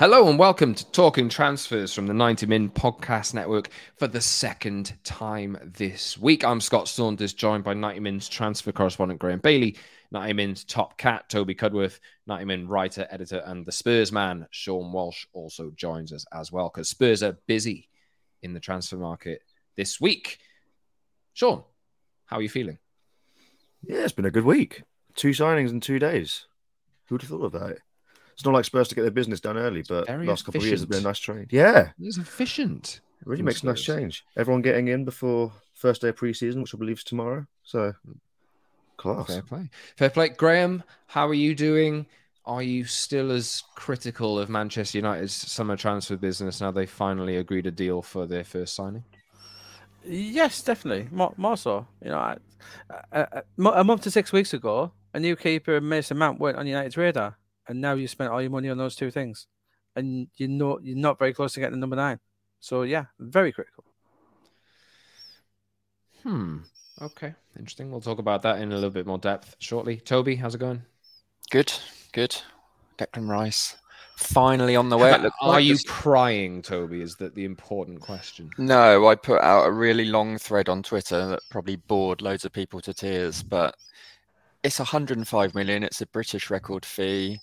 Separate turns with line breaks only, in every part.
Hello and welcome to Talking Transfers from the 90 Min Podcast Network for the second time this week. I'm Scott Saunders, joined by 90 Min's transfer correspondent Graeme Bailey, 90 Min's top cat Toby Cudworth, 90 Min writer, editor, and the Spurs man Sean Walsh also joins us as well because Spurs are busy in the transfer market this week. Sean, how are you feeling?
Yeah, it's been a good week. Two signings in two days. Who'd have thought of that? It's not like Spurs to get their business done early, but
Very
last couple of years has been a nice trade. Yeah,
It's efficient.
it really
from
makes a nice change. Everyone getting in before first day of pre-season, which I believe is tomorrow. So class.
Fair play. Fair play. Graeme, how are you doing? Are you still as critical of Manchester United's summer transfer business now they finally agreed a deal for their first signing?
Yes, definitely. More, more so. You know, I, a, a, a month to six weeks ago, a new keeper and Mason Mount weren't on United's radar, and now you spent all your money on those two things, and you know you're not very close to getting the number nine. So yeah, very critical.
Hmm. Okay. Interesting. We'll talk about that in a little bit more depth shortly. Toby, how's it going?
Good, good. Declan Rice finally on the way.
Are
like
you
this-
crying, Toby? Is that the important question?
No, I put out a really long thread on Twitter that probably bored loads of people to tears, but it's 105 million. It's a British record fee.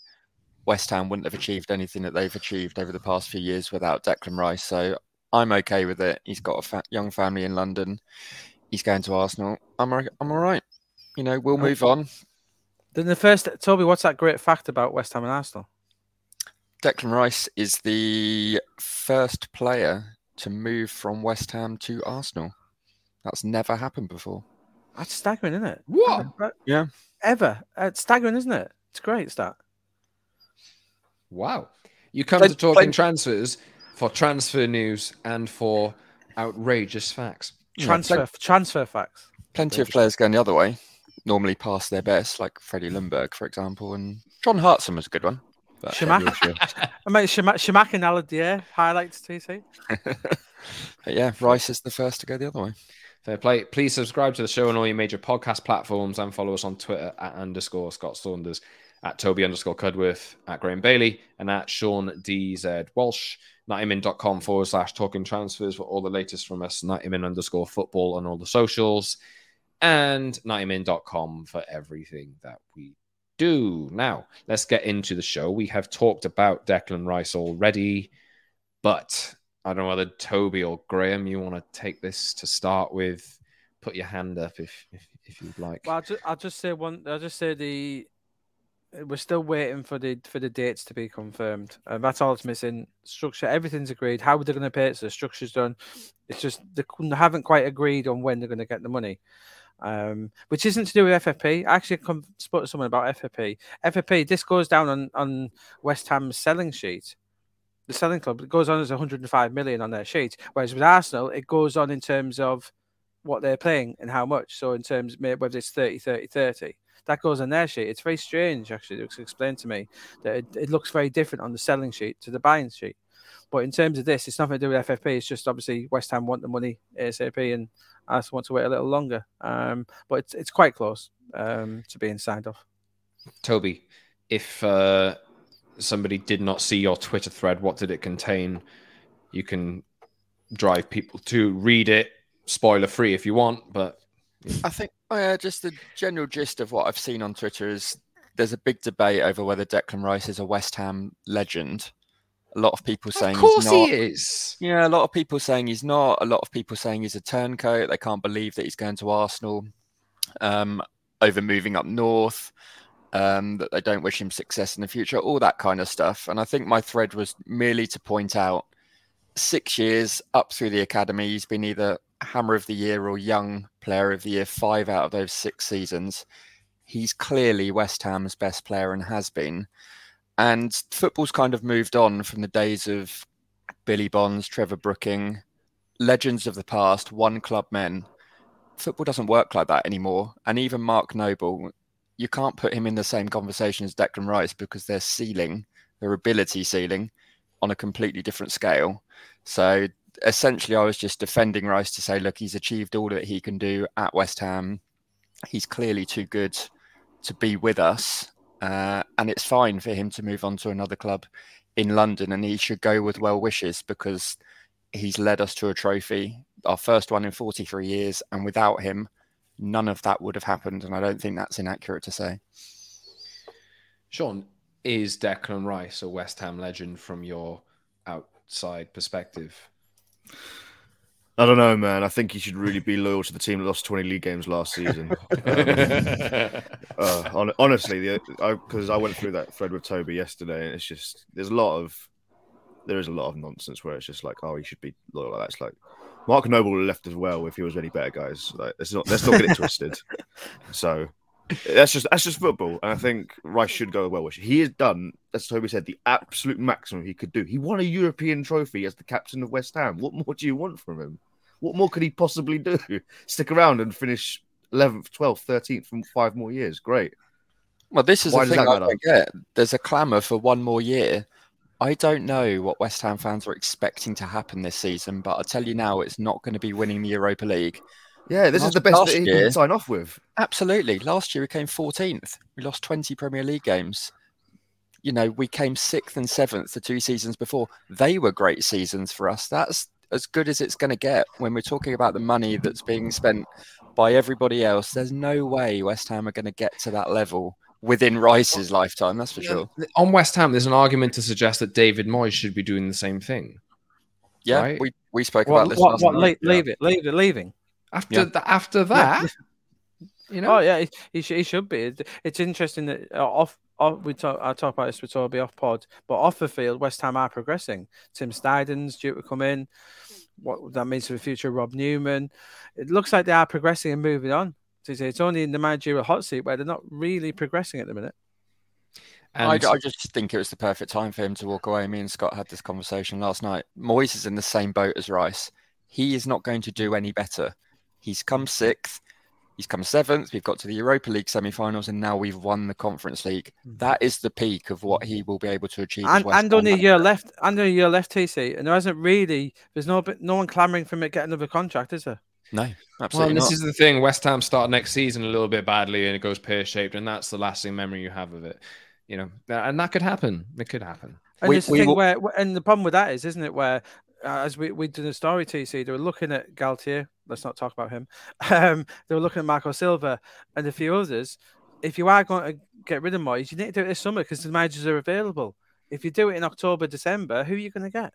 West Ham wouldn't have achieved anything that they've achieved over the past few years without Declan Rice. So I'm okay with it. He's got a fa- young family in London. He's going to Arsenal. I'm all- I'm all right. You know, we'll move on.
Then the first, Toby, what's that great fact about West Ham and Arsenal?
Declan Rice is the first player to move from West Ham to Arsenal. That's never happened before.
That's staggering, isn't it?
What?
Yeah.
Ever. It's staggering, isn't it? It's great stat.
Wow. You come
Plen-
to talking
plen-
transfers for transfer news and for outrageous facts.
Yeah,
Transfer transfer facts.
Plenty of players going the other way, normally past their best, like Freddie Ljungberg, for example, and John Hartson was a good one. But
Chamakh. I mean, Chamakh, Chamakh and Aladier highlights, TC.
But yeah, Rice is the first to go the other way.
Fair play. Please subscribe to the show on all your major podcast platforms and follow us on Twitter at underscore Scott Saunders, at Toby underscore Cudworth, at Graeme Bailey, and at Sean DZ Walsh. 90min.com forward slash talking transfers for all the latest from us. 90min underscore football on all the socials. And 90min.com for everything that we do. Now, let's get into the show. We have talked about Declan Rice already, but I don't know whether Toby or Graeme, you want to take this to start with. Put your hand up if if, if you'd like.
Well, I'll just, I'll just say one. I'll just say the we're still waiting for the for the dates to be confirmed. Uh, that's all it's missing. Structure, everything's agreed. How are they're going to pay it, so the structure's done. It's just they haven't quite agreed on when they're going to get the money. Um, which isn't to do with FFP. I actually come, spoke to someone about FFP. FFP. This goes down on on West Ham's selling sheet. The selling club it goes on as 105 million on their sheet, whereas with Arsenal it goes on in terms of what they're playing and how much. So in terms whether it's 30, 30, 30, that goes on their sheet. It's very strange, actually. It was explained to me that it, it looks very different on the selling sheet to the buying sheet. But in terms of this, it's nothing to do with FFP. It's just obviously West Ham want the money ASAP and Arsenal want to wait a little longer. Um, but it's it's quite close um, to being signed off.
Toby, if uh, somebody did not see your Twitter thread, what did it contain? You can drive people to read it, spoiler free if you want, but
I think uh, just the general gist of what I've seen on Twitter is there's a big debate over whether Declan Rice is a West Ham legend. A lot of people saying
of course
he's not.
he is.
Yeah, a lot of people saying he's not. A lot of people saying he's a turncoat. They can't believe that he's going to Arsenal um, over moving up north. Um, that they don't wish him success in the future. All that kind of stuff. And I think my thread was merely to point out six years up through the academy, he's been either Hammer of the Year or Young Player of the Year five out of those six seasons. He's clearly West Ham's best player and has been. And football's kind of moved on from the days of Billy Bonds, Trevor Brooking, legends of the past, one club men. Football doesn't work like that anymore. And even Mark Noble, you can't put him in the same conversation as Declan Rice because their ceiling, their ability ceiling, on a completely different scale. So essentially, I was just defending Rice to say, look, he's achieved all that he can do at West Ham. He's clearly too good to be with us. uh, and it's fine for him to move on to another club in London, and he should go with well wishes because he's led us to a trophy, our first one in 43 years, and without him, none of that would have happened. And I don't think that's inaccurate to say.
Sean, is Declan Rice a West Ham legend from your outside perspective?
I don't know, man. I think he should really be loyal to the team that lost 20 league games last season. um, uh, on, honestly, because I, I, went through that thread with Toby yesterday, and it's just there's a lot of there is a lot of nonsense where it's just like, oh, he should be loyal. Like that. It's like Mark Noble left as well if he was any better, guys. Like, let's not let's not get it twisted. So that's just that's just football, and I think Rice should go well. Which he has done, as Toby said, the absolute maximum he could do. He won a European trophy as the captain of West Ham. What more do you want from him? What more could he possibly do? Stick around and finish 11th, 12th, 13th from five more years. Great.
Well, this is Why the thing I don't get. There's a clamour for one more year. I don't know what West Ham fans are expecting to happen this season, but I'll tell you now, it's not going to be winning the Europa League.
Yeah, this last, is the best that he year, can sign off with.
Absolutely. Last year we came 14th. We lost 20 Premier League games. You know, we came sixth and seventh the two seasons before. They were great seasons for us. That's as good as it's going to get when we're talking about the money that's being spent by everybody else. There's no way West Ham are going to get to that level within Rice's lifetime. That's for yeah. sure.
On West Ham, there's an argument to suggest that David Moyes should be doing the same thing.
Yeah, right? we, we spoke what, about this.
What, what leave, leave, it, leave it, leaving.
After yeah. the, after that, you know.
Oh yeah, he, he, should, he should be. It's interesting that uh, off off, we talk, I talk about this with Toby off pod, but off the field, West Ham are progressing. Tim Steidten's due to come in. What that means for the future, Rob Newman. It looks like they are progressing and moving on. It's only in the managerial hot seat where they're not really progressing at the minute.
And I, I, just think it was the perfect time for him to walk away. Me and Scott had this conversation last night. Moyes is in the same boat as Rice. He is not going to do any better. He's come sixth. He's come seventh. We've got to the Europa League semi-finals, and now we've won the Conference League. Mm-hmm. That is the peak of what he will be able to achieve.
And, and only a year left. And only a year left, TC. And there hasn't really. There's no no one clamoring for him to get another contract, is there?
No, absolutely.
Well, this is the thing. West Ham start next season a little bit badly, and it goes pear-shaped, and that's the lasting memory you have of it. You know, and that could happen. It could happen.
And we, we, thing where, and the problem with that is, isn't it, where as we, we did the story, TC, they were looking at Galtier. Let's not talk about him. Um, they were looking at Marco Silva and a few others. If you are going to get rid of Moyes, you need to do it this summer because the managers are available. If you do it in October, December, who are you going to get?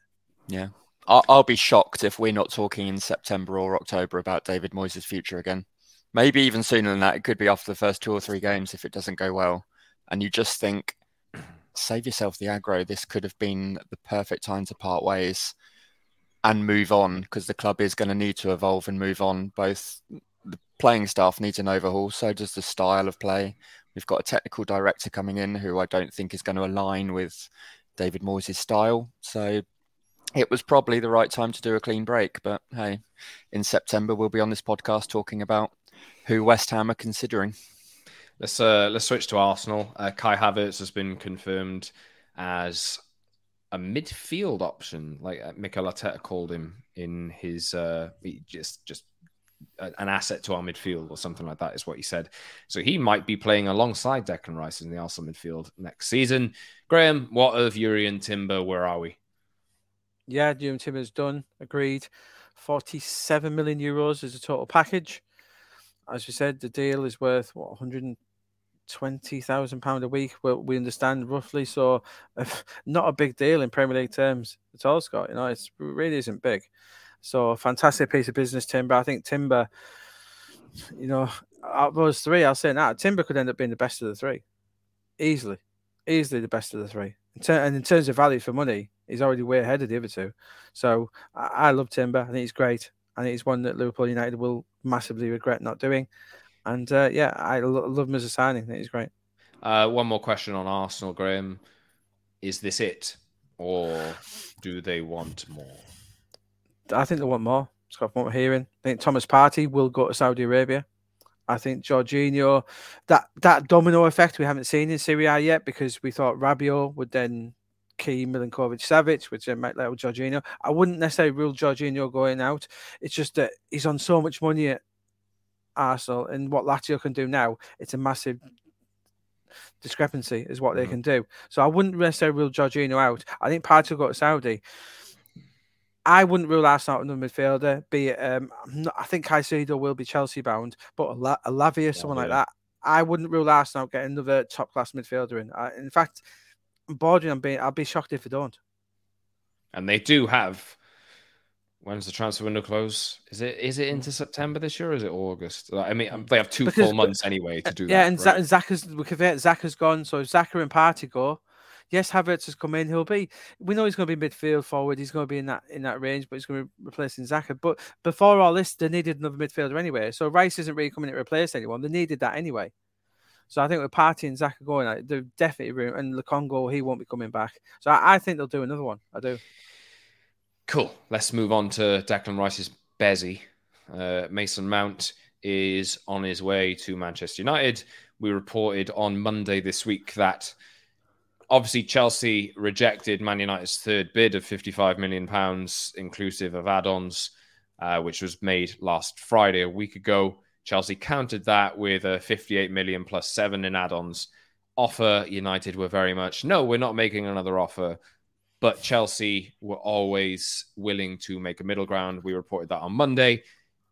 Yeah. I'll, I'll be shocked if we're not talking in September or October about David Moyes' future again. Maybe even sooner than that. It could be after the first two or three games if it doesn't go well. And you just think, save yourself the aggro. This could have been the perfect time to part ways and move on because the club is going to need to evolve and move on. Both the playing staff needs an overhaul, so does the style of play. We've got a technical director coming in who I don't think is going to align with David Moyes' style. So it was probably the right time to do a clean break. But hey, in September we'll be on this podcast talking about who West Ham are considering.
Let's uh, let's switch to Arsenal. Uh, Kai Havertz has been confirmed as a midfield option, like uh, Mikel Arteta called him in his uh, just just an asset to our midfield or something like that is what he said. So he might be playing alongside Declan Rice in the Arsenal midfield next season. Graeme, what of Jurrien Timber? Where are we?
Yeah, Jurrien Timber's done. Agreed. Forty-seven million euros is a total package. As we said, the deal is worth what 100 twenty thousand pound a week. Well, we understand roughly, so not a big deal in Premier League terms at all, Scott. You know, it really isn't big. So fantastic piece of business, Timber. I think Timber, you know, out of those three, I'll say now Timber could end up being the best of the three, easily, easily the best of the three. And in terms of value for money, he's already way ahead of the other two. So I, love Timber. I think he's great. I think he's one that Liverpool United will massively regret not doing. And uh, yeah, I lo- love him as a signing. I think he's great.
Uh, one more question on Arsenal, Graeme. Is this it, or do they want more?
I think they want more. Scott, what we're hearing, I think Thomas Partey will go to Saudi Arabia. I think Jorginho, that that domino effect we haven't seen in Serie A yet because we thought Rabiot would then key Milinkovic Savic, which then might let Jorginho. I wouldn't necessarily rule Jorginho going out. It's just that he's on so much money at Arsenal and what Lazio can do now, it's a massive discrepancy is what they
Mhm.
can do. So I wouldn't necessarily rule Jorginho out. I think Partey will go to Saudi. I wouldn't rule Arsenal out another midfielder. Be it, um, not, I think Caicedo will be Chelsea bound, but a, La- a Lavia, someone like that. I wouldn't rule Arsenal out getting another top class midfielder in. I, in fact, I'm bordering on being. I'll be shocked if they don't.
And they do have. When's the transfer window close? Is it is it into September this year or is it August? I mean, um, they have two
Because-
full months anyway to do
yeah,
that.
and
right?
Zach, and Zach has we forget Zach has gone. So Xhaka and Partey go, yes, Havertz has come in. He'll be. We know he's going to be midfield forward. He's going to be in that in that range, but he's going to be replacing Xhaka. But before all this, they needed another midfielder anyway. So Rice isn't really coming to replace anyone. They needed that anyway. So I think with Partey and Xhaka going, they're definitely room. And Lokonga, he won't be coming back. So I, I think they'll do another one. I do.
Cool. Let's move on to Declan Rice's Bezzy. Uh, Mason Mount is on his way to Manchester United. We reported on Monday this week that obviously Chelsea rejected Man United's third bid of 55 million pounds, inclusive of add-ons, uh, which was made last Friday, a week ago. Chelsea countered that with a 58 million plus seven in add-ons offer. United were very much no, we're not making another offer but Chelsea were always willing to make a middle ground. We reported that on Monday.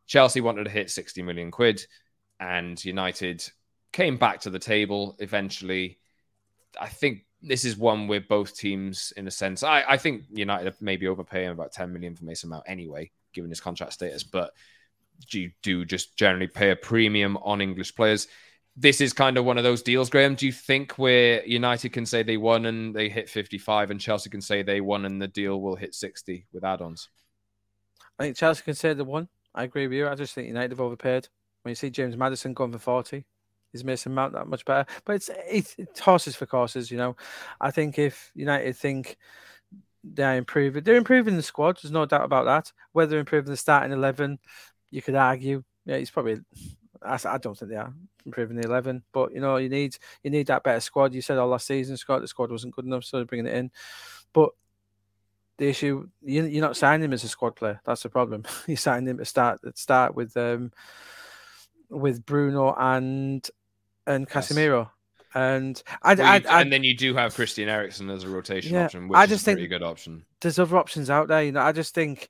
Chelsea wanted to hit 60 million quid, and United came back to the table eventually. I think this is one where both teams, in a sense, I, I think United maybe overpaying about 10 million for Mason Mount anyway, given his contract status, but you do just generally pay a premium on English players this is kind of one of those deals, Graeme. Do you think where United can say they won and they hit 55 and Chelsea can say they won and the deal will hit 60 with add ons?
I think Chelsea can say they won. I agree with you. I just think United have overpaid. When you see James Maddison going for 40, is Mason Mount that much better? But it's, it's, horses for courses, you know. I think if United think they're improving, they're improving the squad. There's no doubt about that. Whether improving the starting 11, you could argue. Yeah, it's probably. I, I don't think they are improving the 11, but you know, you need you need that better squad. You said all last season, Scott, the squad wasn't good enough, so they're bringing it in. But the issue you, you're not signing him as a squad player. That's the problem. you signed him to start at start with um with Bruno and and
Yes.
Casemiro. And I,
Well,
I,
you-
I,
and then you do have Christian Eriksen as a rotation
Yeah,
option, which
I
is
just
a pretty
think-
good option.
there's other options out there. You know, I just think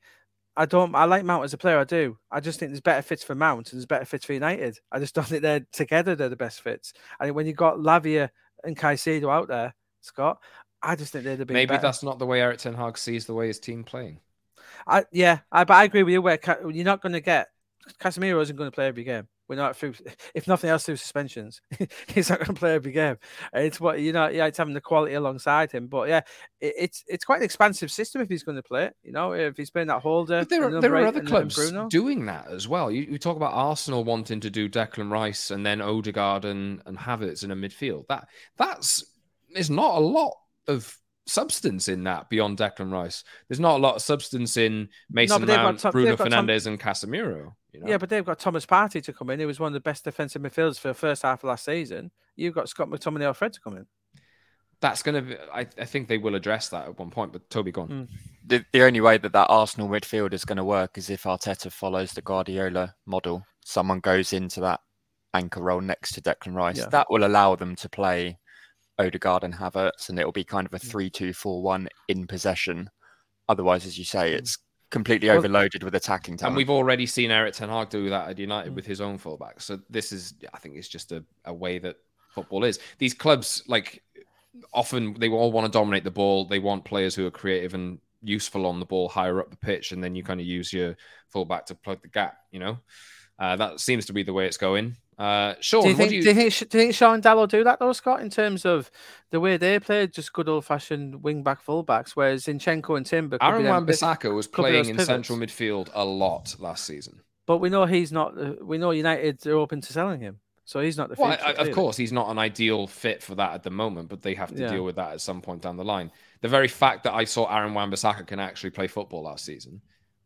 I don't. I like Mount as a player. I do. I just think there's better fits for Mount and there's better fits for United. I just don't think they're together. They're the best fits. I think when you got Lavia and Caicedo out there, Scott, I just think they're the.
Maybe
better.
that's not the way Erik Ten Hag sees the way his team playing.
I yeah, I, but I agree with you. Where you're not going to get Casemiro isn't going to play every game. We're not through, if nothing else, through suspensions. He's not going to play every game. It's what you know. Yeah, it's having the quality alongside him. But yeah, it, it's it's quite an expansive system if he's going to play it. You know, if he's playing that holder.
But there are, there are other clubs doing that as well. You, you talk about Arsenal wanting to do Declan Rice and then Odegaard and, and Havertz in a midfield. That that's there's not a lot of substance in that beyond Declan Rice. There's not a lot of substance in Mason
but
Mount, Bruno
they've Tom-
Fernandez, and Casemiro. You know?
Yeah, but they've got Thomas Partey to come in. He was one of the best defensive midfielders for the first half of last season. You've got Scott McTominay or Fred to come in.
that's going to be. I, I think they will address that at one point. But Toby, go on.
Mm.
The, the only way that that Arsenal midfield is going to work is if Arteta follows the Guardiola model. Someone goes into that anchor role next to Declan Rice.
Yeah.
That will allow them to play Odegaard and Havertz, and it will be kind of a
Mm.
3 2 4 1 in possession. Otherwise, as you say, it's completely
Well-
overloaded with attacking
And we've already seen Erik Ten Hag do that at United
Mm.
with his own fullback. So this is, I think, it's just a, a way that football is. These clubs, like, often they all want to dominate the ball. They want players who are creative and useful on the ball higher up the pitch, and then you kind of use your fullback to plug the gap. You know, uh, that seems to be the way it's going. Uh, Sean,
Do you think?
do
Do
you?
you, think? Do you think Shaw and Dalot do that though, Scott? In terms of the way they played, just good old fashioned wing back fullbacks, whereas Zinchenko and Timber. could
Aaron
be
Wan-Bissaka was playing in central midfield a lot last season.
But we know he's not. uh, We know United are open to selling him, so he's not the.
Well, I- of course, he's not an ideal fit for that at the moment, but they have to
Yeah.
deal with that at some point down the line. The very fact that I saw Aaron Wan-Bissaka can actually play football last season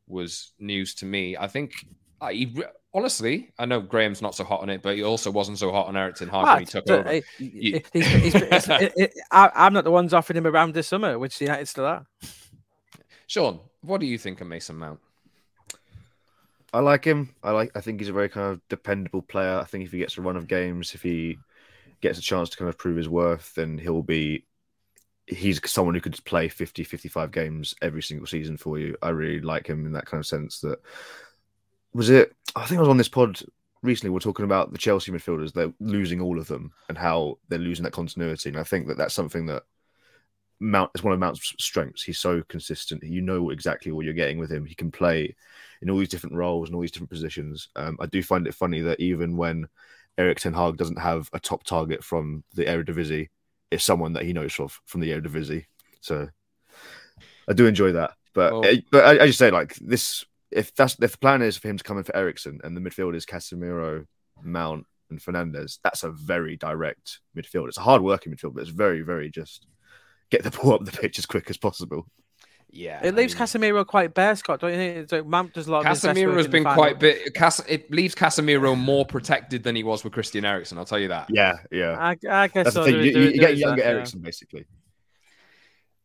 was news to me. I think, I, he, honestly, I know Graeme's not so hot on it, but he also wasn't so hot on Erik Ten Hag when he took over. You-
he's- he's- it- it- I, I'm not the ones offering him around this summer, which United still are.
Sean, what do you think of Mason Mount?
I like him. I like. I think he's a very kind of dependable player. I think if he gets a run of games, if he gets a chance to kind of prove his worth, then he'll be he's someone who could just play 50 55 games every single season for you i really like him in that kind of sense that was it i think i was on this pod recently we are talking about the chelsea midfielders they're losing all of them and how they're losing that continuity. And i think that that's something that mount is one of mount's strengths. He's so consistent. You know exactly what you're getting with him. He can play in all these different roles and all these different positions. Um, i do find it funny that even when Erik Ten Hag doesn't have a top target from the Eredivisie is someone that he knows of from the Eredivisie. So I do enjoy that. But eh, but I, I, just say like this: if that's if the plan is for him to come in for Eriksen and the midfield is Casemiro, Mount, and Fernandez, that's a very direct midfield. It's a hard working midfield, but it's very very just get the ball up the pitch as quick as possible.
Yeah,
it leaves I mean, Casemiro quite bare, Scott. Don't you think? It's like Mount does a lot.
Casemiro has been quite bit. Cas- it leaves Casemiro more protected than he was with Christian Eriksen. I'll tell you that.
Yeah, yeah.
I, I guess
That's
so.
the thing. You, you, get younger Eriksen basically.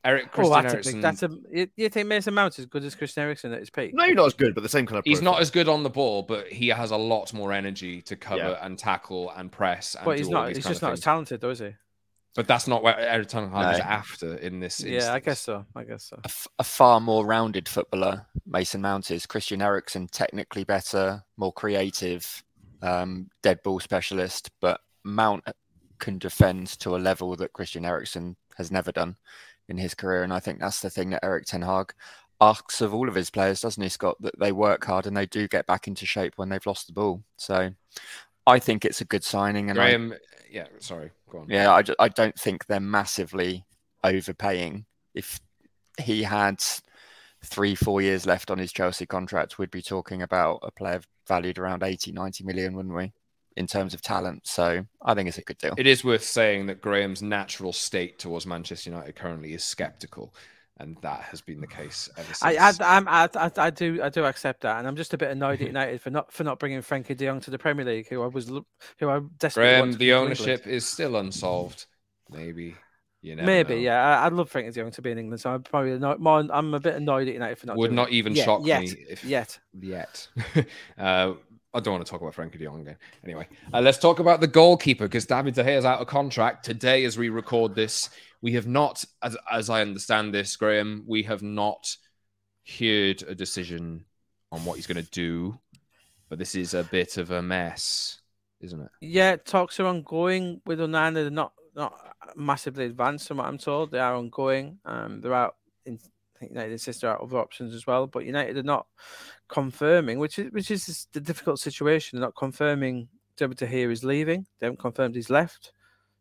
Eric oh, Christian
oh, that's
Eriksen.
A, that's a. You, you think Mason Mount is as good as Christian Eriksen at his peak?
No, not as good, but the same kind of.
He's not as good on the ball, but he has a lot more energy to cover yeah. and tackle and press. And
but he's not. He's just not as talented, though, is he?
But that's not what Erik Ten Hag is after in this. Instance.
Yeah, I guess so. I guess so.
A, f- a far more rounded footballer, Mason Mount is. Christian Eriksen, technically better, more creative, um, dead ball specialist, but Mount can defend to a level that Christian Eriksen has never done in his career, and I think that's the thing that Erik Ten Hag asks of all of his players, doesn't he, Scott? That they work hard and they do get back into shape when they've lost the ball. So I think it's a good signing. And
Graham, I, yeah, sorry, go on.
Yeah, I, I don't think they're massively overpaying. If he had three, four years left on his Chelsea contract, we'd be talking about a player valued around 80, 90 million, wouldn't we? In terms of talent. So I think it's a good deal.
It is worth saying that Graeme's natural state towards Manchester United currently is skeptical and that has been the case ever since. I,
I, I, I, do, I do accept that, and I'm just a bit annoyed at United for not for not bringing Frenkie De Jong to the Premier League, who I was, who I desperately.
Graham, the ownership is still unsolved. Maybe. You know
Maybe,
know.
yeah. I'd love Frenkie De Jong to be in England, so I'm probably annoyed, more. I'm a bit annoyed at United for not.
Would not
it.
even
yet,
shock
yet,
me if
yet
yet. uh, I don't want to talk about Frenkie De Jong again. Anyway, uh, let's talk about the goalkeeper because David De Gea is out of contract today as we record this. We have not, as, as I understand this, Graeme, we have not heard a decision on what he's going to do. But this is a bit of a mess, isn't it?
Yeah, talks are ongoing with Onana. They're not not massively advanced, from what I'm told. They are ongoing. Um, they're out. In, United insist there are other options as well, but United are not confirming, which is which is the difficult situation. They're not confirming David De Gea is leaving. They haven't confirmed he's left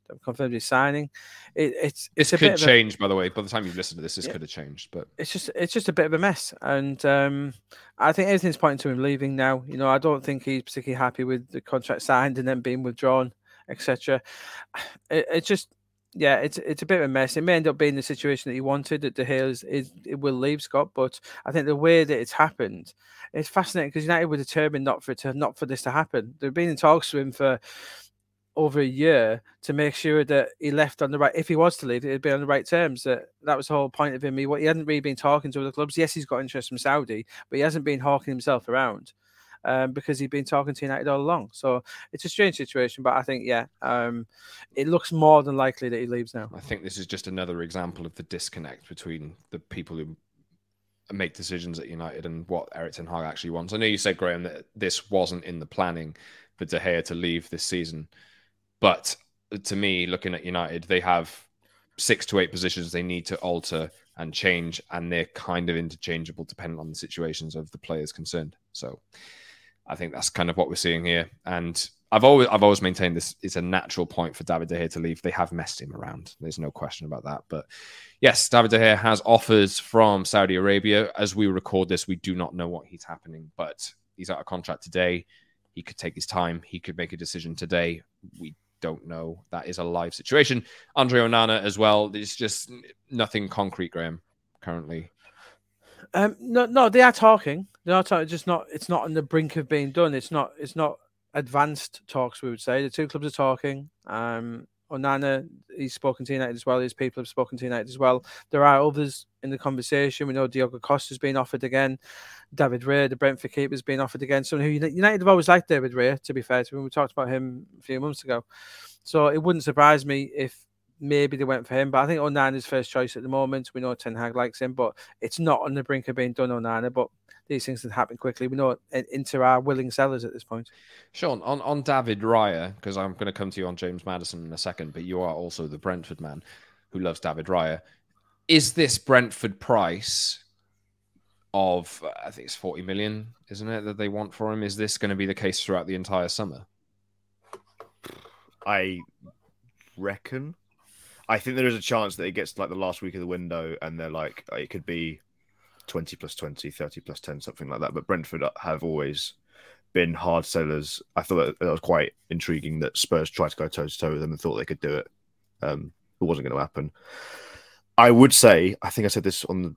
They haven't confirmed he's signing. It, it's
it's this could change, a, by the way. By the time you've listened to this, this yeah, could have changed. But
it's just it's just a bit of a mess, and um, I think everything's pointing to him leaving now. You know, I don't think he's particularly happy with the contract signed and then being withdrawn, etc. It, it's just yeah, it's it's a bit of a mess. It may end up being the situation that he wanted that De Gea is, is it will leave Scott, but I think the way that it's happened, it's fascinating because United were determined not for it to not for this to happen. They've been in talks with him for over a year to make sure that he left on the right. If he was to leave, it'd be on the right terms. That that was the whole point of him. He, what he hadn't really been talking to other clubs. Yes, he's got interest from Saudi, but he hasn't been hawking himself around um, because he'd been talking to United all along. So it's a strange situation, but I think yeah, um, it looks more than likely that he leaves now.
I think this is just another example of the disconnect between the people who make decisions at United and what Erik Ten Hag actually wants. I know you said Graeme that this wasn't in the planning for De Gea to leave this season. But to me, looking at United, they have six to eight positions they need to alter and change, and they're kind of interchangeable depending on the situations of the players concerned. So I think that's kind of what we're seeing here. And I've always I've always maintained this is a natural point for David De Gea to leave. They have messed him around. There's no question about that. But yes, David De Gea has offers from Saudi Arabia. As we record this, we do not know what he's happening, but he's out of contract today. He could take his time. He could make a decision today. We don't know. That is a live situation. Andre Onana as well. There's just nothing concrete, Graeme, currently.
Um, no, no, they are talking. They are talking. Just not. It's not on the brink of being done. It's not. It's not advanced talks. We would say the two clubs are talking. Um, Onana, he's spoken to United as well. His people have spoken to United as well. There are others in the conversation. We know Diogo Costa's been offered again. David Raya, the Brentford keeper, has been offered again. Someone who United have always liked David Raya, to be fair to him. We talked about him a few months ago. So it wouldn't surprise me if maybe they went for him. But I think Onana's first choice at the moment. We know Ten Hag likes him, but it's not on the brink of being done, Onana. But these things can happen quickly. We know Inter are willing sellers at this point.
Sean, on, on David Raya, because I'm going to come to you on James Maddison in a second, but you are also the Brentford man who loves David Raya. Is this Brentford price of, I think it's 40 million, isn't it, that they want for him? Is this going to be the case throughout the entire summer?
I reckon. I think there is a chance that it gets to like the last week of the window and they're like, it could be 20 plus 20, 30 plus 10, something like that. But Brentford have always been hard sellers. I thought that, was quite intriguing that Spurs tried to go toe to toe with them and thought they could do it. Um, it wasn't going to happen. I would say, I think I said this on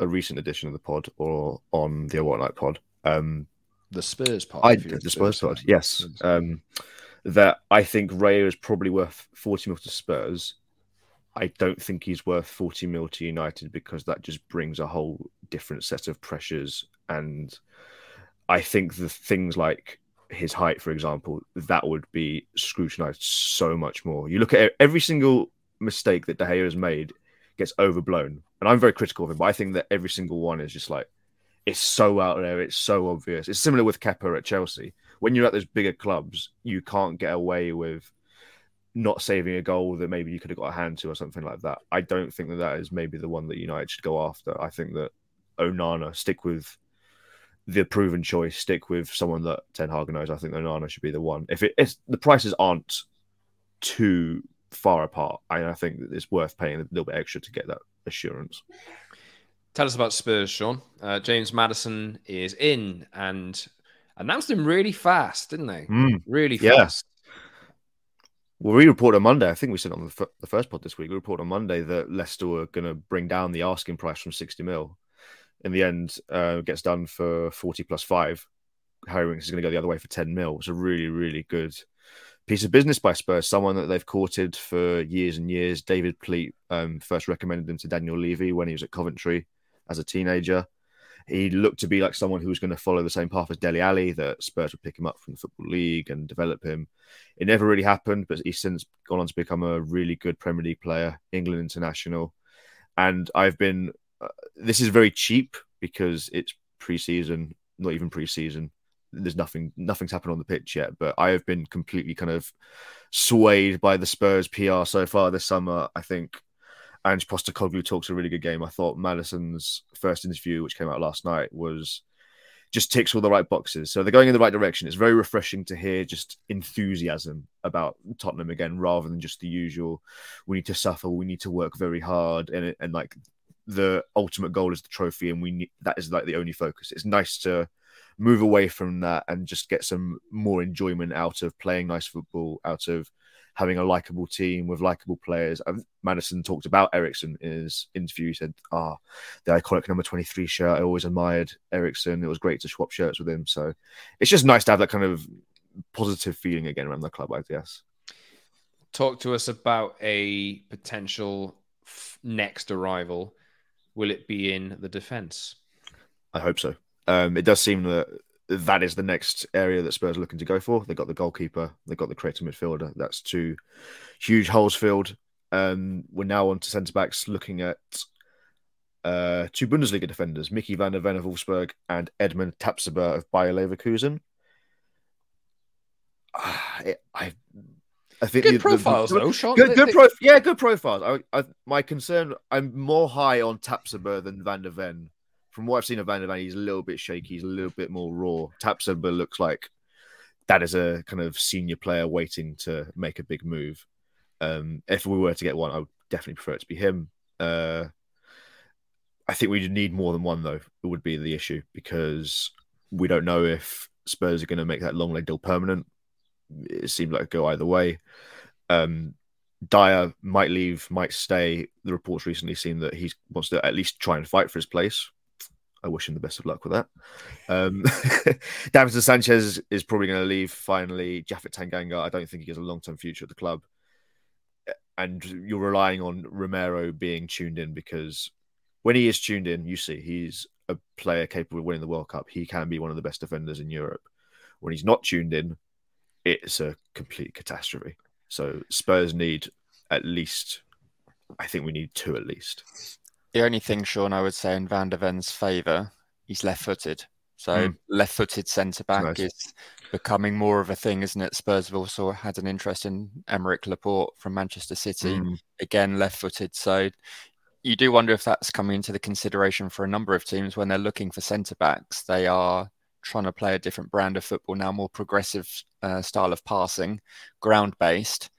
a recent edition of the pod or on the What Night pod. Um,
the Spurs pod.
I, the Spurs, pod, yes. Um, that I think Raya is probably worth 40 mil to Spurs I don't think he's worth 40 mil to United because that just brings a whole different set of pressures. And I think the things like his height, for example, that would be scrutinized so much more. You look at every single mistake that De Gea has made gets overblown. And I'm very critical of him, but I think that every single one is just like, it's so out there, it's so obvious. It's similar with Kepa at Chelsea. When you're at those bigger clubs, you can't get away with not saving a goal that maybe you could have got a hand to or something like that. I don't think that that is maybe the one that United should go after. I think that Onana stick with the proven choice, stick with someone that Ten Hag knows. I think Onana should be the one. If it is the prices aren't too far apart, I, I think that it's worth paying a little bit extra to get that assurance.
Tell us about Spurs, Sean. Uh, James Maddison is in and announced him really fast, didn't they?
Mm,
really fast.
Well, we report on Monday. I think we said on the, f- the first pod this week. We report on Monday that Leicester were going to bring down the asking price from 60 mil. In the end, uh, gets done for 40 plus five. Harry Winks is going to go the other way for 10 mil. It's a really, really good piece of business by Spurs. Someone that they've courted for years and years. David Pleat um, first recommended him to Daniel Levy when he was at Coventry as a teenager. He looked to be like someone who was going to follow the same path as Dele Alli, that Spurs would pick him up from the Football League and develop him. It never really happened, but he's since gone on to become a really good Premier League player, England international. And I've been, uh, this is very cheap because it's pre season, not even pre season. There's nothing, nothing's happened on the pitch yet, but I have been completely kind of swayed by the Spurs PR so far this summer. I think Ange Postecoglou talks a really good game. I thought Maddison's first interview, which came out last night, was just ticks all the right boxes. So they're going in the right direction. It's very refreshing to hear just enthusiasm about Tottenham again, rather than just the usual. We need to suffer. We need to work very hard, and and like the ultimate goal is the trophy, and we need, that is like the only focus. It's nice to move away from that and just get some more enjoyment out of playing nice football, out of having a likable team with likable players. and Maddison talked about Eriksen in his interview. He said, "Ah, oh, the iconic number twenty three shirt. I always admired Eriksen. It was great to swap shirts with him. So it's just nice to have that kind of positive feeling again around the club. I guess."
Talk to us about a potential f- next arrival. Will it be in the defence?
I hope so. Um, it does seem that that is the next area that Spurs are looking to go for. They've got the goalkeeper, they've got the creative midfielder. That's two huge holes filled. Um, we're now on to centre backs looking at uh, two Bundesliga defenders, Micky van de Ven of Wolfsburg and Edmond Tapsoba of Bayer Leverkusen. I, I, I think
good the, profiles the, the, though, Sean.
Good, good prof- yeah, good profiles. I, I, my concern, I'm more high on Tapsoba than Van der Ven from what I've seen of Van der Ven, he's a little bit shaky. He's a little bit more raw. Tapsoba looks like that is a kind of senior player waiting to make a big move. Um, if we were to get one, I would definitely prefer it to be him. Uh, I think we need more than one, though. It would be the issue because we don't know if Spurs are going to make that Lenglet deal permanent. It seemed like it go either way. Um, Dier might leave, might stay. The reports recently seem that he wants to at least try and fight for his place, I wish him the best of luck with that. Um, Davinson Sanchez is probably going to leave finally. Japhet Tanganga, I don't think he has a long term future at the club. and you're relying on Romero being tuned in because when he is tuned in, you see he's a player capable of winning the World Cup. He can be one of the best defenders in Europe. When he's not tuned in, it's a complete catastrophe. So Spurs need at least, I think we need two at least.
The only thing, Sean, I would say in Van der Ven's favour, he's left-footed. So
Mm.
left-footed centre back
Nice.
is becoming more of a thing, isn't it? Spurs have also had an interest in Aymeric Laporte from Manchester City,
Mm.
again left-footed. So you do wonder if that's coming into the consideration for a number of teams when they're looking for centre backs. They are trying to play a different brand of football now, more progressive uh, style of passing, ground-based.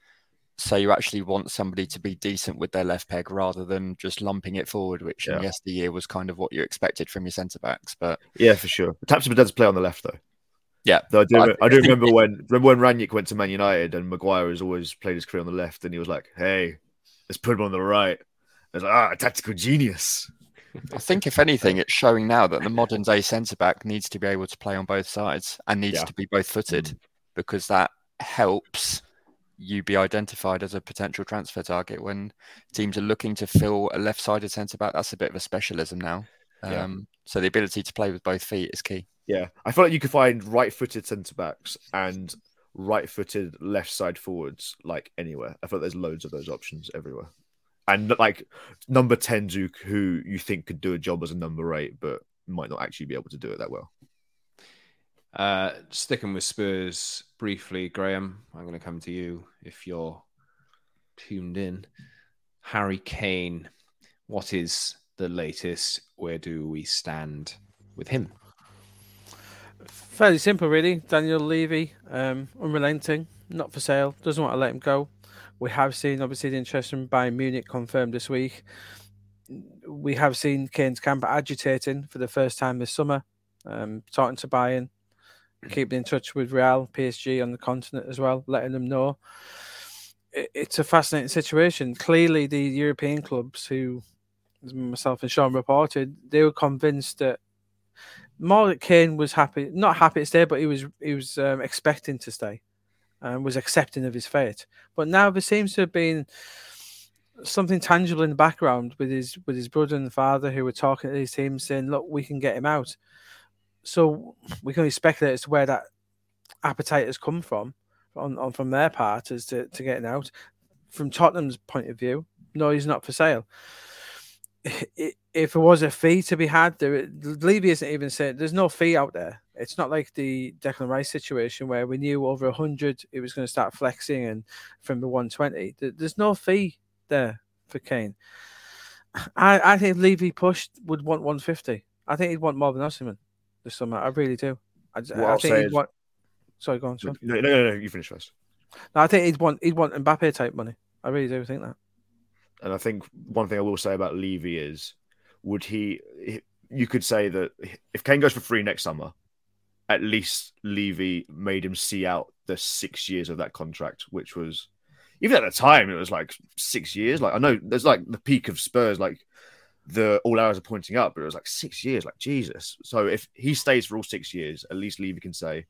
So you actually want somebody to be decent with their left peg rather than just lumping it forward, which
Yeah.
in yesteryear was kind of what you expected from your centre backs. But
Yeah, for sure. Tapsoba does play on the left though.
Yeah,
Though I do,
I
I, do remember when remember when Rangnick went to Man United and Maguire has always played his career on the left, and he was like, "Hey, let's put him on the right." I was like, "Ah, tactical genius."
I think if anything, it's showing now that the modern day centre back needs to be able to play on both sides and needs
Yeah.
to be both footed because that helps you be identified as a potential transfer target when teams are looking to fill a left sided centre back. That's a bit of a specialism now.
Yeah.
Um, so the ability to play with both feet is key.
Yeah, I feel like you could find right-footed centre backs and right-footed left side forwards like anywhere. I feel like there's loads of those options everywhere, and like number ten who who you think could do a job as a number eight, but might not actually be able to do it that well.
Uh, sticking with Spurs briefly, Graeme, I'm going to come to you if you're tuned in. Harry Kane, what is the latest? Where do we stand with him?
Fairly simple, really. Daniel Levy, um, unrelenting, not for sale, doesn't want to let him go. We have seen, obviously, the interest from Bayern Munich confirmed this week. We have seen Kane's camp agitating for the first time this summer, um, talking to Bayern, keeping in touch with Real, PSG on the continent as well, letting them know. It- It's a fascinating situation. Clearly, the European clubs, who myself and Sean reported, they were convinced that more that Kane was happy, not happy to stay, but he was he was um, expecting to stay, and was accepting of his fate. But now there seems to have been something tangible in the background with his with his brother and father who were talking to his team, saying, "Look, we can get him out." So we can only speculate as to where that appetite has come from, on, on from their part, as to to getting out. From Tottenham's point of view, no, he's not for sale if there was a fee to be had, there Levy isn't even saying there's no fee out there. It's not like the Declan Rice situation where we knew over hundred it was going to start flexing and from the 120. There's no fee there for Kane. I, I think Levy pushed would want 150. I think he'd want more than Osimhen this summer. I really do. I,
What
I think he'd want. Sorry, go on. Sean.
No, no, no, no, you finish first.
No, I think he'd want he'd want Mbappe type money. I really do think that.
And I think one thing I will say about Levy is, would he? You could say that if Kane goes for free next summer, at least Levy made him see out the six years of that contract, which was even at the time it was like six years. Like I know there's like the peak of Spurs, like the all hours are pointing up, but it was like six years. Like Jesus. So if he stays for all six years, at least Levy can say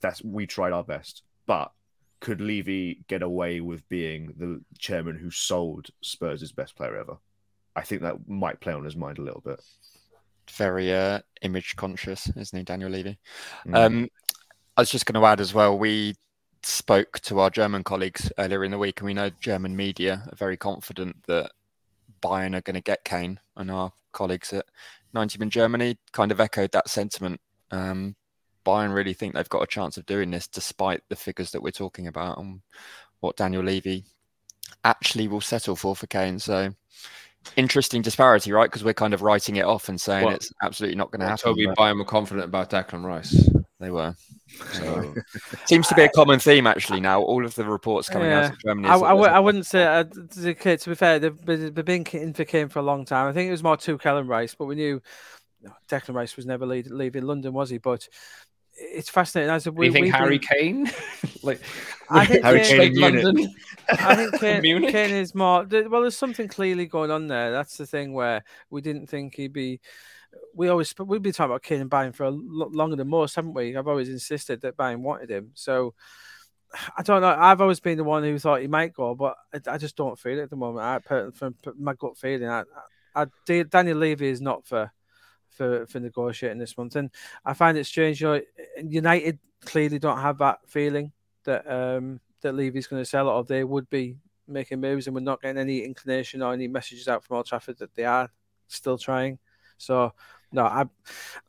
that's we tried our best. But could Levy get away with being the chairman who sold Spurs' best player ever? I think that might play on his mind a little bit.
Very uh, image conscious, isn't he, Daniel Levy?
Mm.
Um, I was just going to add as well, we spoke to our German colleagues earlier in the week, and we know German media are very confident that Bayern are going to get Kane, and our colleagues at 90 in Germany kind of echoed that sentiment. Um, Bayern really think they've got a chance of doing this despite the figures that we're talking about and what Daniel Levy actually will settle for for Kane. So interesting disparity, right? Because we're kind of writing it off and saying
Well,
it's absolutely not going to
Well,
happen.
Toby
but
Bayern were confident about Declan Rice.
They were.
So
Seems to be a common theme actually now. All of the reports coming out of Germany.
I,
is that
I,
there's
w-
a-
I wouldn't say, uh, to to- to be fair, they've, been- they've been in for Kane for a long time. I think it was more two Kellen Rice, but we knew no, Declan Rice was never lead, leaving London, was he? But it's fascinating. As a,
do
we,
you think
we've
Harry
been-
Kane? like
I think
Harry
Kane-
Kane in
straight
Munich.
London?
I think Kane, Kane is more. Well, there's something clearly going on there. That's the thing where we didn't think he'd be. We always we've been talking about Kane and Bayern for a lo- longer than most, haven't we? I've always insisted that Bayern wanted him. So I don't know. I've always been the one who thought he might go, but I, I just don't feel it at the moment. I, from my gut feeling, I, I, Daniel Levy is not for for for negotiating this month, and I find it strange. You know, United clearly don't have that feeling that um that Levy's going to sell it, or they would be making moves, and we're not getting any inclination or any messages out from Old Trafford that they are still trying. So no, I,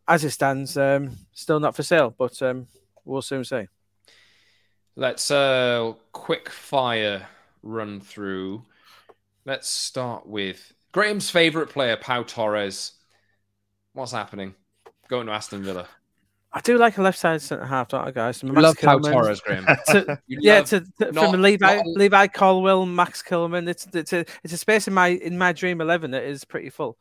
as it stands, um, still not for sale, but um, we'll soon see.
Let's uh quick fire run through. Let's start with Graeme's favorite player, Pau Torres. What's happening? Going to Aston Villa.
I do like a left side centre half, don't I, guys?
You love Pau Torres, Graeme.
to, yeah, to, to, not, from Levi, not... Levi Colwill, Max Kilman. It's it's a it's a space in my in my dream eleven that is pretty full.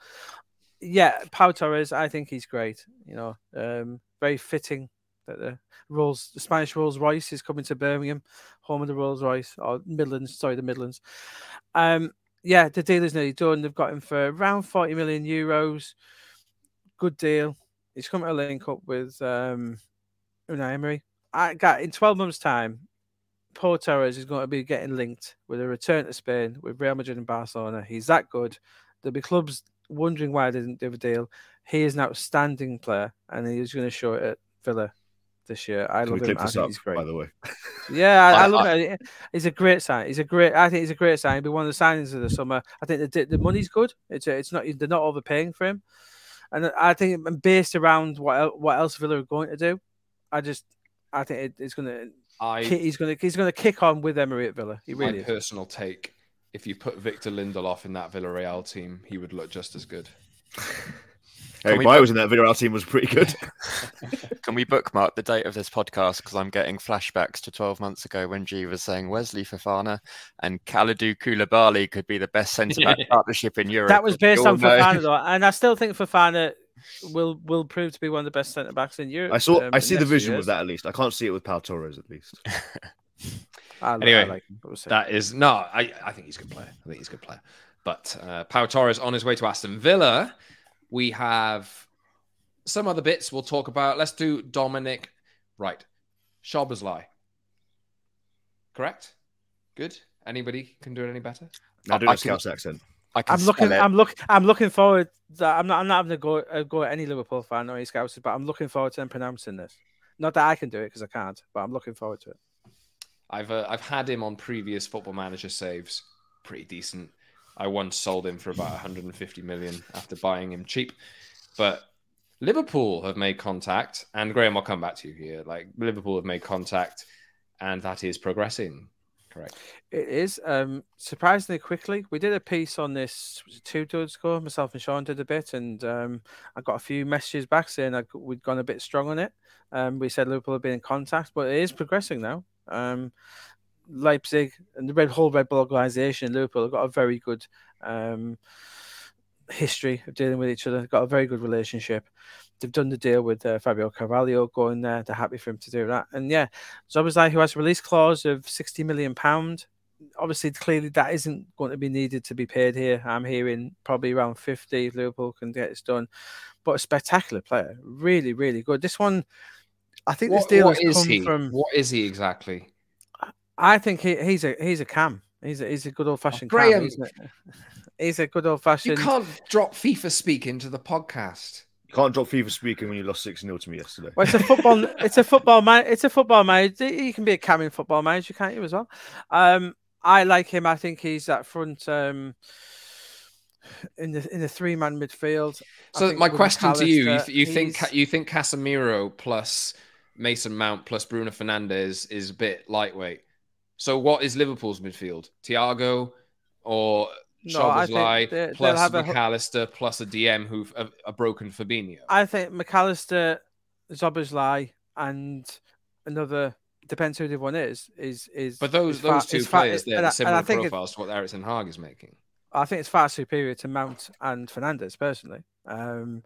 Yeah, Pau Torres. I think he's great. You know, um, very fitting that the Rolls, the Spanish Rolls Royce is coming to Birmingham, home of the Rolls Royce or Midlands. Sorry, the Midlands. Um, yeah, the deal is nearly done. They've got him for around forty million euros. Good deal he's coming to link up with um, Unai Emery. I got in 12 months' time, Pau Torres is going to be getting linked with a return to Spain with Real Madrid and Barcelona. He's that good. There'll be clubs wondering why I didn't do a deal. He is an outstanding player, and he's going to show it at Villa this year. I Can love him. I think up, he's great.
By the way,
yeah, I, I, I love I, it. He's a great sign. He's a great. I think he's a great sign. He'll be one of the signings of the summer. I think the the money's good. It's it's not they're not overpaying for him and I think based around what what else Villa are going to do, I just I think it, it's going to. I, he's going to he's going to kick on with Emery at Villa. He really
my is. personal take: if you put Victor Lindelof in that Villarreal team, he would look just as good.
Eric Bailly was in that Villarreal team was pretty good.
Can we bookmark the date of this podcast because I'm getting flashbacks to 12 months ago when G was saying Wesley Fofana and Kalidou Koulibaly could be the best centre back partnership in Europe.
That was based on Fofana, though, and I still think Fofana will will prove to be one of the best centre backs in Europe.
I saw, um, I see the vision with that at least. I can't see it with Pau Torres at least.
Anyway, like that is no. I I think he's a good player. I think he's a good player. But uh, Pau Torres on his way to Aston Villa. We have some other bits we'll talk about. Let's do Dominik. Right. Szoboszlai. Correct? Good. Anybody can do it any better?
I do a Scouse accent.
I am looking. I'm look. I'm looking forward. That I'm not. I'm not having to go uh, go at any Liverpool fan or any Scouts, but I'm looking forward to them pronouncing this. Not that I can do it because I can't, but I'm looking forward to it.
I've uh, I've had him on previous Football Manager saves, pretty decent. I once sold him for about 150 million after buying him cheap, but Liverpool have made contact, and Graeme, I'll come back to you here. Like Liverpool have made contact, and that is progressing. Correct.
It is um, surprisingly quickly. We did a piece on this two days ago. Myself and Sean did a bit, and um, I got a few messages back saying that we'd gone a bit strong on it. Um, we said Liverpool have been in contact, but it is progressing now. Um, Leipzig and the Red whole Red Bull organization, in Liverpool have got a very good um, history of dealing with each other. They've Got a very good relationship. They've done the deal with uh, Fabio Carvalho going there. They're happy for him to do that. And yeah, Szoboszlai, who has a release clause of sixty million pound. Obviously, clearly that isn't going to be needed to be paid here. I'm hearing probably around fifty. Liverpool can get this done, but a spectacular player, really, really good. This one, I think what, this deal has come
he?
from.
What is he exactly?
I think he, he's a he's a cam. He's a, he's a good old fashioned oh, Graeme. Cam, he's a good old fashioned.
You can't drop FIFA speak into the podcast.
You can't drop FIFA speaking when you lost six 0 to me yesterday.
Well, it's a football. it's a football man. It's a football manager. You can be a cam in football manager, can't you as well? Um, I like him. I think he's that front. Um, in the in the three man midfield.
So my question to you: You, you think you think Casemiro plus Mason Mount plus Bruno Fernandes is a bit lightweight? So what is Liverpool's midfield? Thiago or no, Szoboszlai plus Mac Allister a... plus a DM who've a, a, broken Fabinho?
I think McAllister, Allister, Szoboszlai, and another depends who the one is. Is is
but those
is
those two players, they're the similar profiles to what Erik ten Hag is making.
I think it's far superior to Mount and Fernandes personally. Um,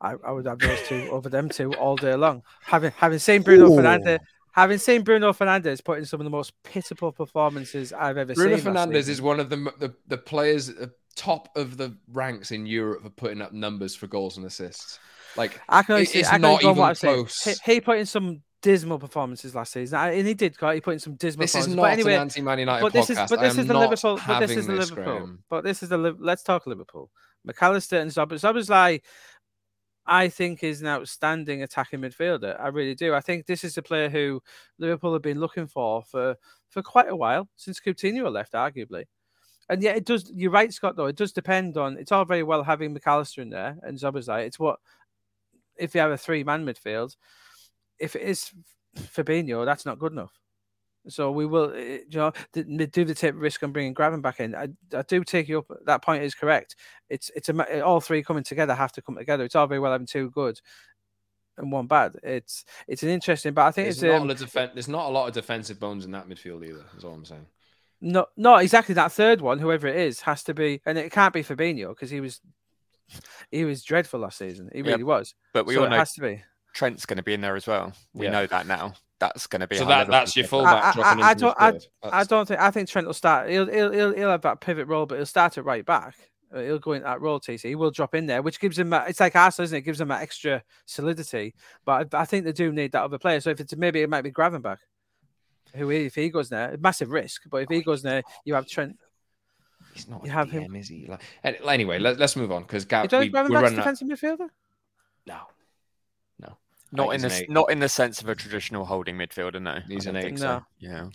I, I, would have those two over them two all day long. Having having seen Bruno Ooh. Fernandes, Having seen Bruno Fernandes put in some of the most pitiful performances I've ever
Bruno
seen.
Bruno Fernandes is one of the, the, the players at the top of the ranks in Europe for putting up numbers for goals and assists. Like I can only see, it's I can not even close.
He, he, put in some dismal performances last season, and he did. He put in some dismal.
This is
performances.
not
but anyway,
an anti-Man United
but this
podcast.
is but this is the Liverpool. But this is the
this,
Liverpool.
Graeme.
But this is the let's talk Liverpool. Mac Allister and Zob- Szoboszlai, I think, is an outstanding attacking midfielder. I really do. I think this is a player who Liverpool have been looking for for for quite a while since Coutinho left, arguably. And yet, it does. You're right, Scott. Though it does depend on. It's all very well having Mac Allister in there and Szoboszlai. It's what if you have a three-man midfield. If it is Fabinho, that's not good enough. So we will, eh, you know, do the take risk on bringing Graven back in. I, I do take you up. That point is correct. It's it's a, all three coming together have to come together. It's all very well having two good and one bad. It's it's an interesting, but I think
There's
it's
not,
um,
a defen- there's not a lot of defensive bones in that midfield either. Is all I'm saying.
no not exactly that third one. Whoever it is has to be, and it can't be Fabinho because he was he was dreadful last season. He really was.
But we
so
all
it
know
has to be.
Trent's going to be in there as well. We
Yeah.
know that now. That's going to be
So
our
that that's your
defense.
fullback
I- I- I don't- I- I don't think. I think Trent will start. He'll he'll he'll, he'll have that pivot role, but he'll start at right back. Uh, He'll go in that role, TC. He will drop in there, which gives him. It's like Arsenal, isn't it? it gives him that extra solidity. But I, I think they do need that other player. So if it's maybe it might be Gravenberch, who if he goes there, massive risk. But if he goes there, you have Trent.
He's not
You
a
have him-
is he? Like, anyway, let, us move on because
You
Gab,
don't
we,
think
we're
Gravenberch's
running out.
defensive midfielder?
No, no,
Not
I
in the
he's
s-
an
not in the sense of a traditional holding midfielder. No,
He's an eight.
think
No.
So. Yeah.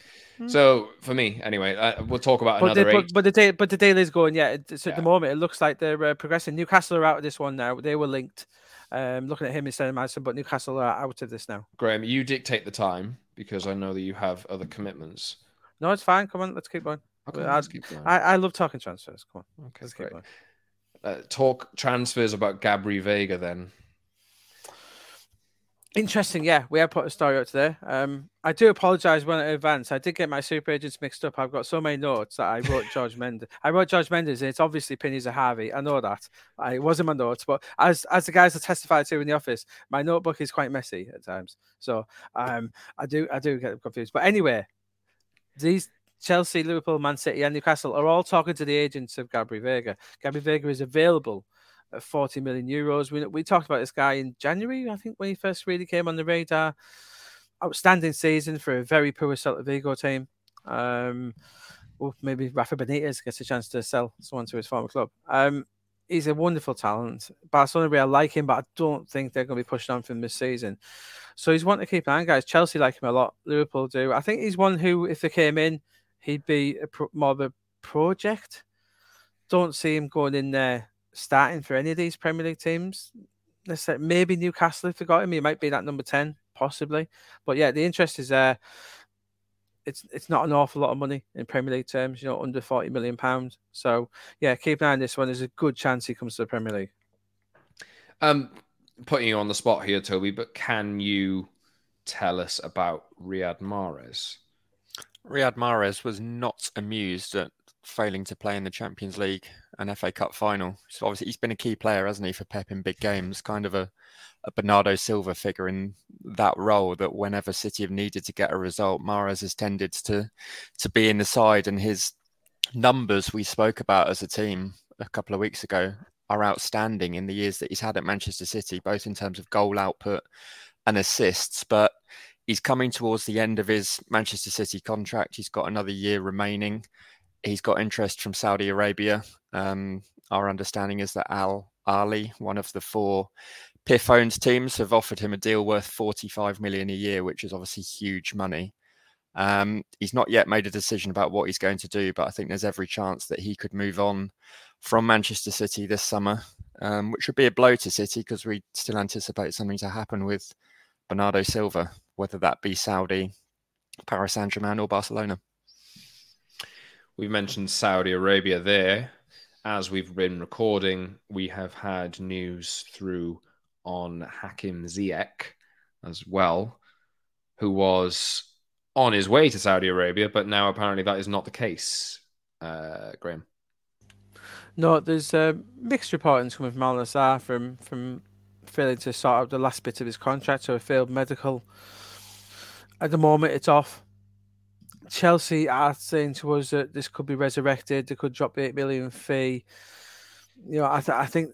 eight. So for me, anyway, uh, we'll talk about
But
another
but,
eight.
but the day, but the deal is going. Yeah, it's at the moment it looks like they're uh, progressing. Newcastle are out of this one now. They were linked. Um, looking at him instead of Maddison, but Newcastle are out of this now.
Graeme, you dictate the time because I know that you have other commitments.
No, it's fine. Come on, let's keep going.
Okay,
Well,
let's keep going.
I, I love talking transfers. Come on,
okay,
let's keep
great.
going.
Uh, talk transfers about Gabri Veiga then.
Interesting, yeah. We have put a story out today. Um, I do apologise when in advance. I did get my super agents mixed up. I've got so many notes that I wrote George Mendes. I wrote George Mendes, and it's obviously Pini Zahavi. I know that. I, it wasn't my notes, but as as the guys have testified to in the office, my notebook is quite messy at times. So um, I do I do get confused. But anyway, these Chelsea, Liverpool, Man City, and Newcastle are all talking to the agents of Gabri Veiga. Gabri Veiga is available 40 million euros. We, we talked about this guy in January, I think, when he first really came on the radar. Outstanding season for a very poor Celta Vigo team. Um, well, maybe Rafa Benitez gets a chance to sell someone to his former club. Um, he's a wonderful talent. Barcelona really like him, but I don't think they're going to be pushing on from this season. So he's one to keep an eye on, guys. Chelsea like him a lot. Liverpool do. I think he's one who, if they came in, he'd be a pro- more of a project. Don't see him going in there starting for any of these Premier League teams. Let's say maybe Newcastle if they got him, he might be that number ten, possibly. But yeah, the interest is there. It's it's not an awful lot of money in Premier League terms, you know, under forty million pounds. So yeah, keep an eye on this one. There's a good chance he comes to the Premier League.
Um, putting you on the spot here, Toby, but can you tell us about Riyad Mahrez?
Riyad Mahrez was not amused at failing to play in the Champions League and FA Cup final. So obviously he's been a key player, hasn't he, for Pep in big games, kind of a, a Bernardo Silva figure in that role that whenever City have needed to get a result, Mahrez has tended to to be in the side and his numbers we spoke about as a team a couple of weeks ago are outstanding in the years that he's had at Manchester City, both in terms of goal output and assists. But he's coming towards the end of his Manchester City contract. He's got another year remaining. He's got interest from Saudi Arabia. Um, our understanding is that Al Ahli, one of the four PIF owned teams, have offered him a deal worth 45 million a year, which is obviously huge money. Um, he's not yet made a decision about what he's going to do, but I think there's every chance that he could move on from Manchester City this summer, um, which would be a blow to City because we still anticipate something to happen with Bernardo Silva, whether that be Saudi, Paris Saint Germain, or Barcelona.
We've mentioned Saudi Arabia there. As we've been recording, we have had news through on Hakim Ziyech as well, who was on his way to Saudi Arabia, but now apparently that is not the case. Uh, Graeme.
No, there's uh, mixed reportings coming from Al Nassr from from failing to sort out the last bit of his contract, so a failed medical. At the moment, it's off. Chelsea are saying to us that this could be resurrected. They could drop the eight million fee. You know, I, th- I think,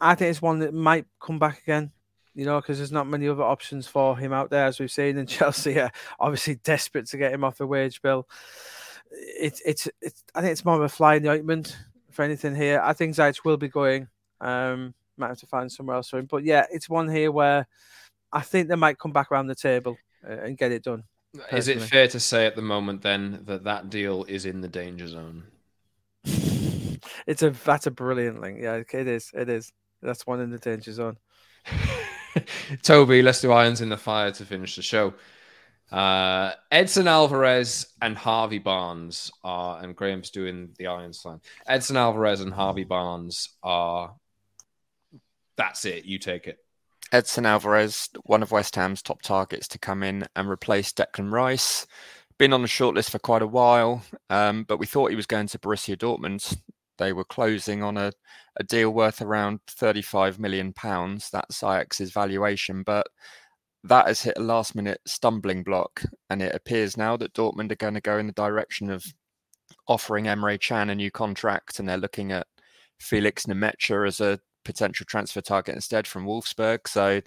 I think it's one that might come back again. you know, because there's not many other options for him out there, as we've seen. And Chelsea are obviously desperate to get him off the wage bill. It's, it's, it's, I think it's more of a fly in the ointment for anything here. I think Ziyech will be going. Um, might have to find somewhere else for him. But yeah, it's one here where I think they might come back around the table uh, and get it done.
Is it fair to say at the moment then that that deal is in the danger zone?
it's a that's a brilliant link. Yeah, it is. It is. That's one in the danger zone.
Toby, let's do irons in the fire to finish the show. Uh, Edson Alvarez and Harvey Barnes are, and Graeme's doing the iron sign. Edson Alvarez and Harvey Barnes are. That's it. You take it.
Edson Alvarez, one of West Ham's top targets to come in and replace Declan Rice. Been on the shortlist for quite a while, um, but we thought he was going to Borussia Dortmund. They were closing on a, a deal worth around 35 million pounds. That's Ajax's valuation, but that has hit a last minute stumbling block, and it appears now that Dortmund are going to go in the direction of offering Emre Can a new contract, and they're looking at Felix Nmecha as a potential transfer target instead from Wolfsburg. So,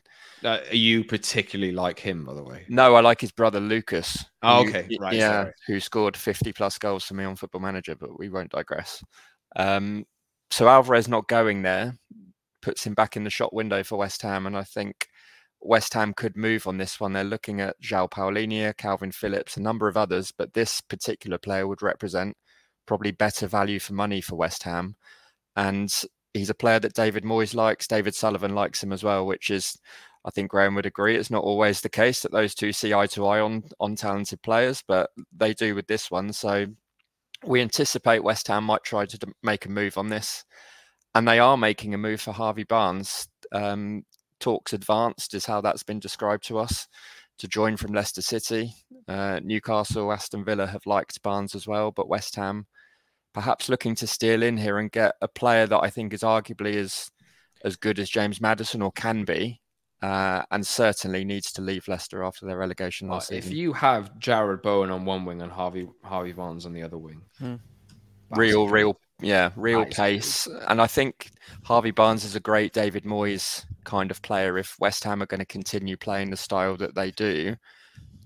uh, you particularly like him, by the way?
No, I like his brother Lucas.
Oh, okay,
right. Yeah, sorry. who scored 50 plus goals for me on Football Manager, but we won't digress. Um, so Alvarez not going there puts him back in the shot window for West Ham, and I think West Ham could move on this one. They're looking at João Palhinha, Kalvin Phillips, a number of others, but this particular player would represent probably better value for money for West Ham. And he's a player that David Moyes likes. David Sullivan likes him as well, which is, I think Graham would agree, it's not always the case that those two see eye to eye on on talented players, but they do with this one. So we anticipate West Ham might try to make a move on this, and they are making a move for Harvey Barnes. Um, talks advanced is how that's been described to us to join from Leicester City. Uh, Newcastle, Aston Villa have liked Barnes as well, but West Ham perhaps looking to steal in here and get a player that I think is arguably as as good as James Maddison or can be, uh, and certainly needs to leave Leicester after their relegation last
uh,
season.
If you have Jarrod Bowen on one wing and Harvey Harvey Barnes on the other wing,
hmm. real, real, yeah, real pace. Good. And I think Harvey Barnes is a great David Moyes kind of player. If West Ham are going to continue playing the style that they do,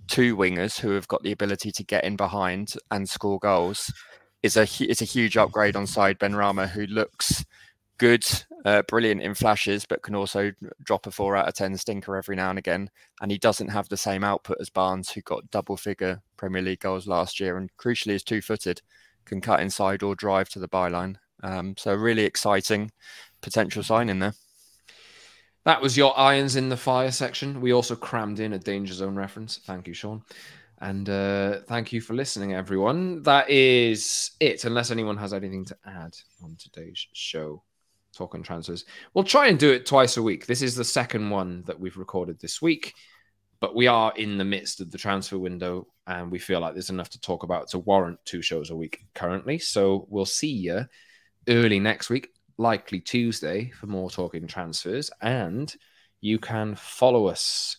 two wingers who have got the ability to get in behind and score goals is a it's a huge upgrade on Said Benrahma, who looks good, uh, brilliant in flashes, but can also drop a four out of ten stinker every now and again. And he doesn't have the same output as Barnes, who got double figure Premier League goals last year, and crucially is two footed, can cut inside or drive to the byline. Um, so really exciting potential sign in there.
That was your irons in the fire section. We also crammed in a danger zone reference. Thank you, Sean. And uh, thank you for listening, everyone. That is it, unless anyone has anything to add on today's show. Talking transfers. We'll try and do it twice a week. This is the second one that we've recorded this week, but we are in the midst of the transfer window and we feel like there's enough to talk about to warrant two shows a week currently. So we'll see you early next week, likely Tuesday, for more talking transfers. And you can follow us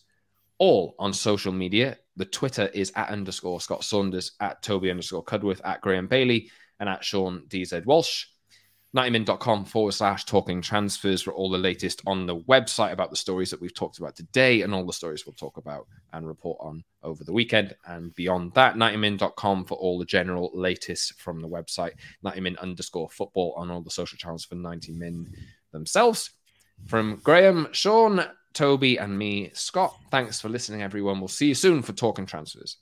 all on social media. The Twitter is at underscore Scott Saunders, at Toby underscore Cudworth, at Graeme Bailey, and at Sean DZ Walsh. 90min.com forward slash talking transfers for all the latest on the website about the stories that we've talked about today and all the stories we'll talk about and report on over the weekend. And beyond that, 90min.com for all the general latest from the website, 90min underscore football on all the social channels for 90min themselves. From Graeme, Sean, Toby, and me, Scott. Thanks for listening, everyone. We'll see you soon for Talking Transfers.